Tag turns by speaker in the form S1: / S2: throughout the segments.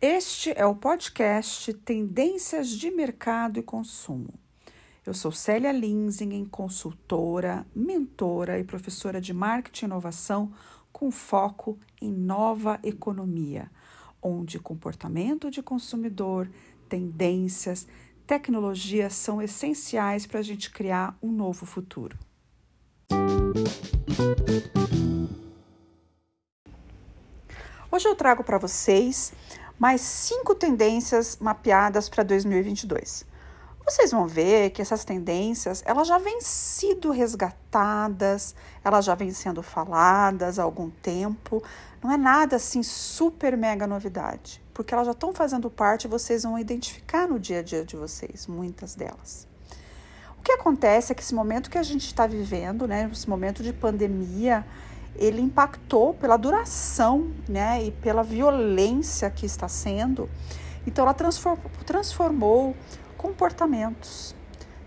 S1: Este é o podcast Tendências de Mercado e Consumo. Eu sou Célia Linsingen, consultora, mentora e professora de marketing e inovação com foco em nova economia, onde comportamento de consumidor, tendências, tecnologias são essenciais para a gente criar um novo futuro. Hoje eu trago para vocês mais cinco tendências mapeadas para 2022. Vocês vão ver que essas tendências elas já vêm sido resgatadas, elas já vêm sendo faladas há algum tempo. Não é nada assim super mega novidade, porque elas já estão fazendo parte e vocês vão identificar no dia a dia de vocês, muitas delas. O que acontece é que esse momento que a gente está vivendo, né, esse momento de pandemia, ele impactou pela duração né, e pela violência que está sendo. Então, ela transformou, transformou comportamentos,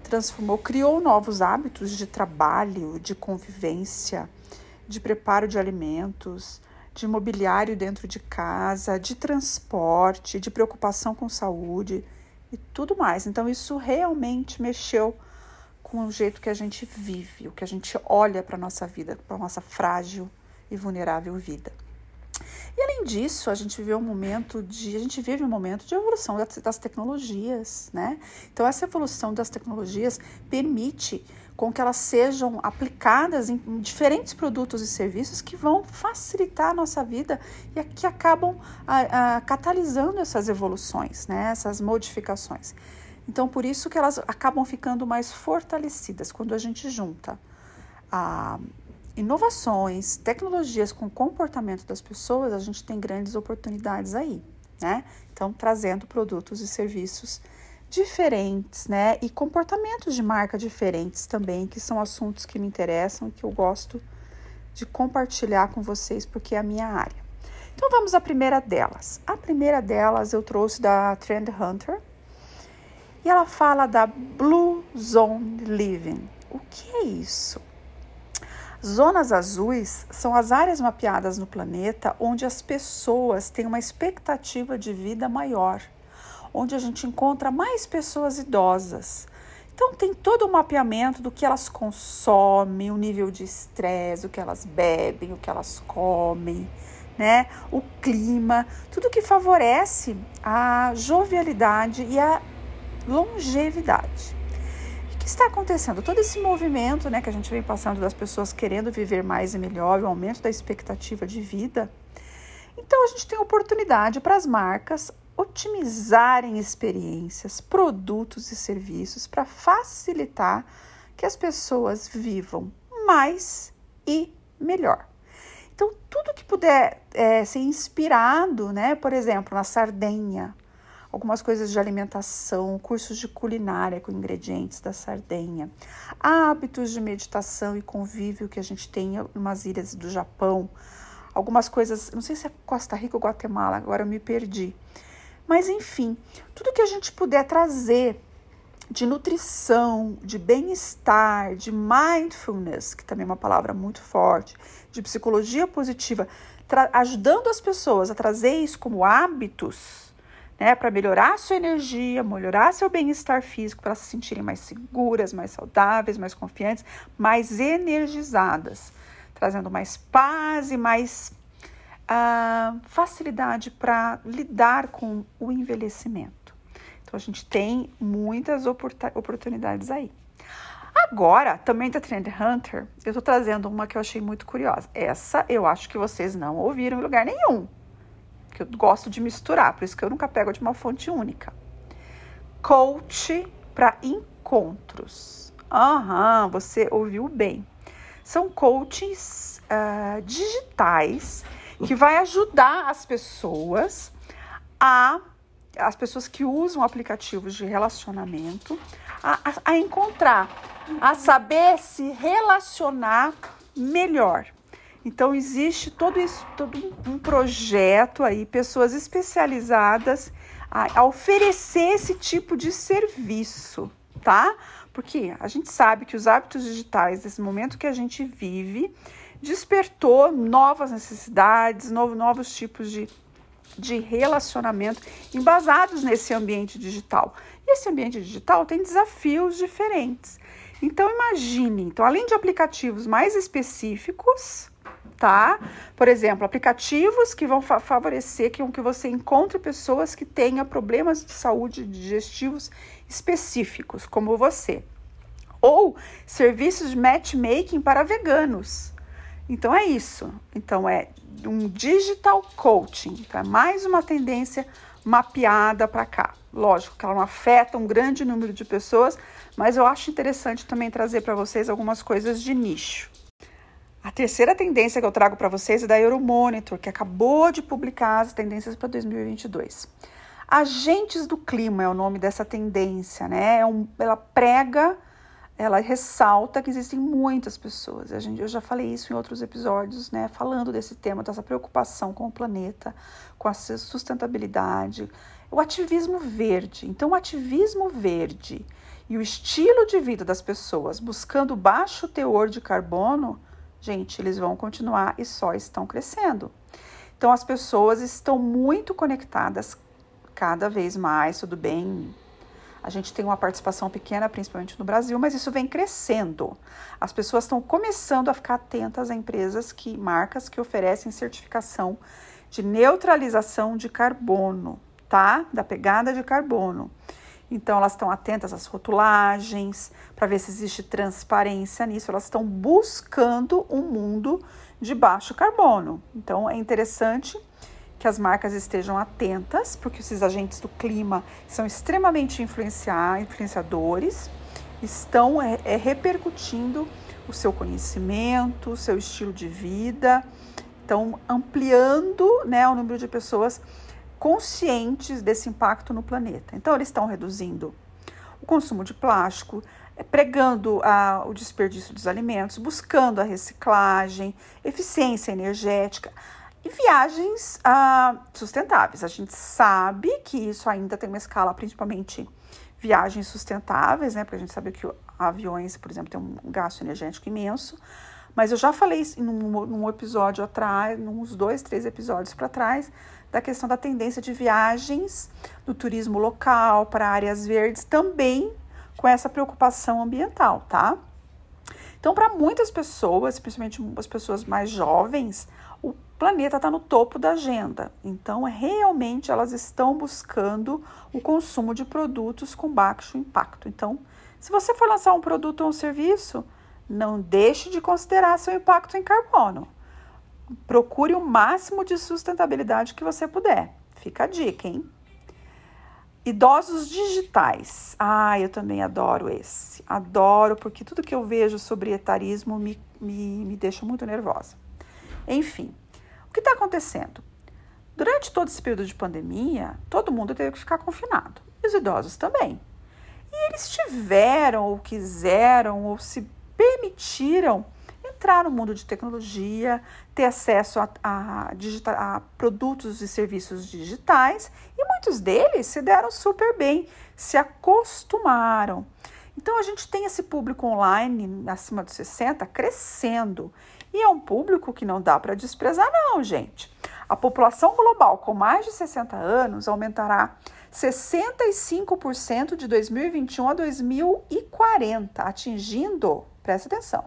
S1: transformou, criou novos hábitos de trabalho, de convivência, de preparo de alimentos, de mobiliário dentro de casa, de transporte, de preocupação com saúde e tudo mais. Então, isso realmente mexeu com o jeito que a gente vive, o que a gente olha para a nossa vida, para a nossa frágil e vulnerável vida. E além disso, a gente vive um momento de, a gente vive um momento de evolução das tecnologias, né? Então essa evolução das tecnologias permite com que elas sejam aplicadas em diferentes produtos e serviços que vão facilitar a nossa vida e que acabam a, a, catalisando essas evoluções, né? Essas modificações. Então, por isso que elas acabam ficando mais fortalecidas quando a gente junta a inovações, tecnologias com o comportamento das pessoas, a gente tem grandes oportunidades aí, né? Então, trazendo produtos e serviços diferentes, né? E comportamentos de marca diferentes também, que são assuntos que me interessam e que eu gosto de compartilhar com vocês, porque é a minha área. Então, vamos à primeira delas. A primeira delas eu trouxe da Trend Hunter, e ela fala da Blue Zone Living. O que é isso? Zonas azuis são as áreas mapeadas no planeta onde as pessoas têm uma expectativa de vida maior, onde a gente encontra mais pessoas idosas. Então tem todo o mapeamento do que elas consomem, o nível de estresse, o que elas bebem, o que elas comem, né? O clima, tudo que favorece a jovialidade e a longevidade. O que está acontecendo? Todo esse movimento né, que a gente vem passando das pessoas querendo viver mais e melhor, o aumento da expectativa de vida. Então, a gente tem oportunidade para as marcas otimizarem experiências, produtos e serviços para facilitar que as pessoas vivam mais e melhor. Então, tudo que puder é, ser inspirado, né, por exemplo, na Sardenha, algumas coisas de alimentação, cursos de culinária com ingredientes da Sardenha, hábitos de meditação e convívio que a gente tem em umas ilhas do Japão, algumas coisas, não sei se é Costa Rica ou Guatemala, agora eu me perdi. Mas enfim, tudo que a gente puder trazer de nutrição, de bem-estar, de mindfulness, que também é uma palavra muito forte, de psicologia positiva, ajudando as pessoas a trazer isso como hábitos, né, para melhorar a sua energia, melhorar seu bem-estar físico, para se sentirem mais seguras, mais saudáveis, mais confiantes, mais energizadas, trazendo mais paz e mais uh, facilidade para lidar com o envelhecimento. Então a gente tem muitas oportunidades aí. Agora, também da Trend Hunter, eu estou trazendo uma que eu achei muito curiosa. Essa eu acho que vocês não ouviram em lugar nenhum que eu gosto de misturar, por isso que eu nunca pego de uma fonte única. Coach para encontros. Aham, você ouviu bem. São coaches uh, digitais que vai ajudar as pessoas a as pessoas que usam aplicativos de relacionamento a, a, a encontrar, a saber se relacionar melhor. Então existe todo isso, todo um projeto aí, pessoas especializadas a, a oferecer esse tipo de serviço, tá? Porque a gente sabe que os hábitos digitais, nesse momento que a gente vive, despertou novas necessidades, novos, novos tipos de, de relacionamento embasados nesse ambiente digital. E esse ambiente digital tem desafios diferentes. Então imagine, então além de aplicativos mais específicos, tá? Por exemplo, aplicativos que vão fa favorecer que, que você encontre pessoas que tenham problemas de saúde digestivos específicos, como você. Ou serviços de matchmaking para veganos. Então é isso. Então é um digital coaching, para mais uma tendência mapeada para cá. Lógico que ela não afeta um grande número de pessoas, mas eu acho interessante também trazer para vocês algumas coisas de nicho. A terceira tendência que eu trago para vocês é da Euromonitor, que acabou de publicar as tendências para 2022. Agentes do clima é o nome dessa tendência, né? É um, ela prega ela ressalta que existem muitas pessoas. A gente, eu já falei isso em outros episódios, né? Falando desse tema, dessa preocupação com o planeta, com a sustentabilidade, o ativismo verde. Então, o ativismo verde e o estilo de vida das pessoas buscando baixo teor de carbono, gente, eles vão continuar e só estão crescendo. Então, as pessoas estão muito conectadas cada vez mais, tudo bem, a gente tem uma participação pequena, principalmente no Brasil, mas isso vem crescendo. As pessoas estão começando a ficar atentas a empresas que, marcas que oferecem certificação de neutralização de carbono, tá? Da pegada de carbono. Então, elas estão atentas às rotulagens, para ver se existe transparência nisso. Elas estão buscando um mundo de baixo carbono. Então, é interessante que as marcas estejam atentas, porque esses agentes do clima são extremamente influenciadores, estão é, é, repercutindo o seu conhecimento, o seu estilo de vida, estão ampliando né, o número de pessoas conscientes desse impacto no planeta. Então, eles estão reduzindo o consumo de plástico, é, pregando a, o desperdício dos alimentos, buscando a reciclagem, eficiência energética e viagens ah, sustentáveis. A gente sabe que isso ainda tem uma escala, principalmente viagens sustentáveis, né? Porque a gente sabe que aviões, por exemplo, tem um gasto energético imenso. Mas eu já falei num, num episódio atrás, uns dois, três episódios para trás, da questão da tendência de viagens do turismo local para áreas verdes, também com essa preocupação ambiental, tá? Então, para muitas pessoas, principalmente as pessoas mais jovens, o planeta está no topo da agenda. Então, realmente elas estão buscando o consumo de produtos com baixo impacto. Então, se você for lançar um produto ou um serviço, não deixe de considerar seu impacto em carbono. Procure o máximo de sustentabilidade que você puder. Fica a dica, hein? Idosos digitais. Ah, eu também adoro esse. Adoro, porque tudo que eu vejo sobre etarismo me, me, me deixa muito nervosa. Enfim, o que está acontecendo? Durante todo esse período de pandemia, todo mundo teve que ficar confinado, e os idosos também. E eles tiveram, ou quiseram, ou se permitiram entrar no mundo de tecnologia, ter acesso a, a, a, produtos e serviços digitais, e muitos deles se deram super bem, se acostumaram. Então a gente tem esse público online acima dos 60 crescendo. E é um público que não dá para desprezar, não, gente. A população global com mais de 60 anos aumentará 65% de 2021 a 2040, atingindo, presta atenção,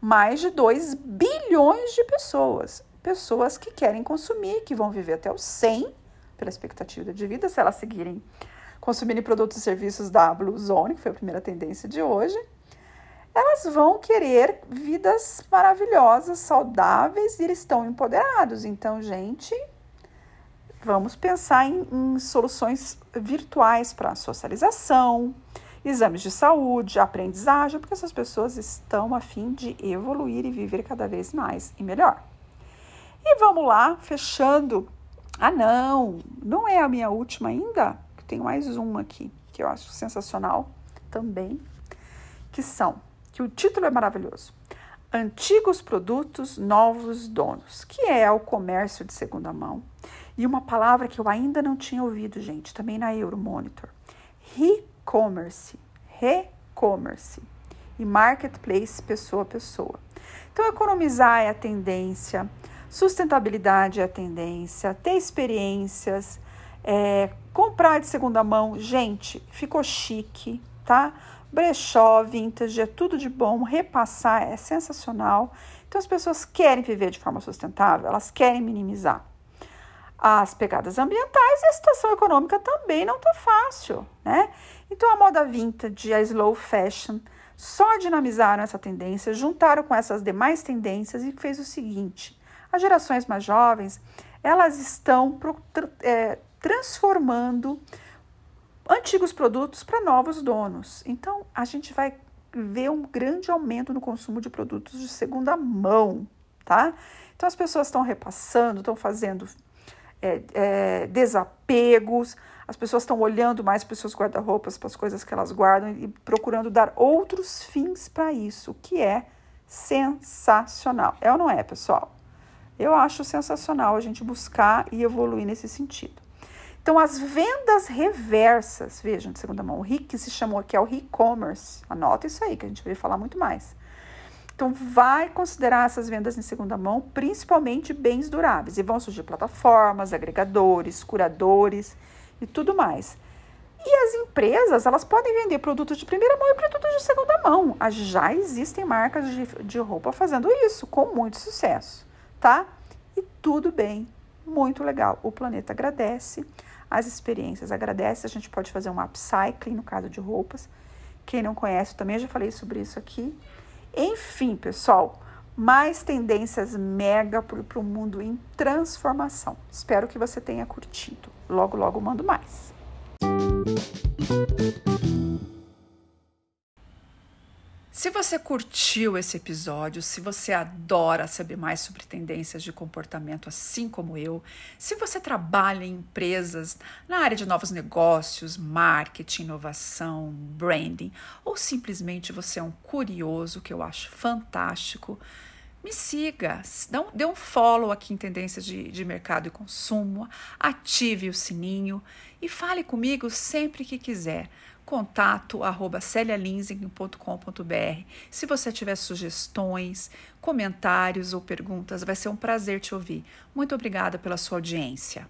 S1: mais de 2 bilhões de pessoas. Pessoas que querem consumir, que vão viver até os 100 pela expectativa de vida, se elas seguirem consumindo produtos e serviços da Blue Zone, que foi a primeira tendência de hoje elas vão querer vidas maravilhosas, saudáveis e eles estão empoderados. Então, gente, vamos pensar em, em soluções virtuais para socialização, exames de saúde, aprendizagem, porque essas pessoas estão a fim de evoluir e viver cada vez mais e melhor. E vamos lá, fechando. Ah, não, não é a minha última ainda. Tem mais uma aqui que eu acho sensacional também, que são que o título é maravilhoso. Antigos produtos, novos donos, que é o comércio de segunda mão. E uma palavra que eu ainda não tinha ouvido, gente, também na Euromonitor. Re-commerce. Re-commerce. e marketplace pessoa a pessoa. Então, economizar é a tendência, sustentabilidade é a tendência, ter experiências, é, comprar de segunda mão, gente, ficou chique, tá? Brechó, vintage, é tudo de bom, repassar é sensacional. Então as pessoas querem viver de forma sustentável, elas querem minimizar as pegadas ambientais e a situação econômica também não tá fácil, né? Então a moda vintage, a slow fashion, só dinamizaram essa tendência, juntaram com essas demais tendências e fez o seguinte: as gerações mais jovens elas estão é, transformando antigos produtos para novos donos. Então a gente vai ver um grande aumento no consumo de produtos de segunda mão, tá? Então as pessoas estão repassando, estão fazendo é, é, desapegos, as pessoas estão olhando mais para os seus guarda-roupas, para as coisas que elas guardam e procurando dar outros fins para isso, que é sensacional. É ou não é, pessoal? Eu acho sensacional a gente buscar e evoluir nesse sentido. Então, as vendas reversas, vejam, de segunda mão, o RIC se chamou aqui, é o e-commerce. Anota isso aí, que a gente vai falar muito mais. Então, vai considerar essas vendas em segunda mão, principalmente bens duráveis. E vão surgir plataformas, agregadores, curadores e tudo mais. E as empresas, elas podem vender produtos de primeira mão e produtos de segunda mão. Ah, já existem marcas de, de roupa fazendo isso com muito sucesso, tá? E tudo bem, muito legal. O planeta agradece, as experiências agradecem. A gente pode fazer um upcycling no caso de roupas. Quem não conhece, também já falei sobre isso aqui. Enfim, pessoal, mais tendências mega para o mundo em transformação. Espero que você tenha curtido. Logo, logo mando mais. Se você curtiu esse episódio, se você adora saber mais sobre tendências de comportamento, assim como eu, se você trabalha em empresas na área de novos negócios, marketing, inovação, branding, ou simplesmente você é um curioso, que eu acho fantástico, me siga, dê um follow aqui em Tendências de, de Mercado e Consumo, ative o sininho e fale comigo sempre que quiser contato arroba Se você tiver sugestões, comentários ou perguntas, vai ser um prazer te ouvir. Muito obrigada pela sua audiência.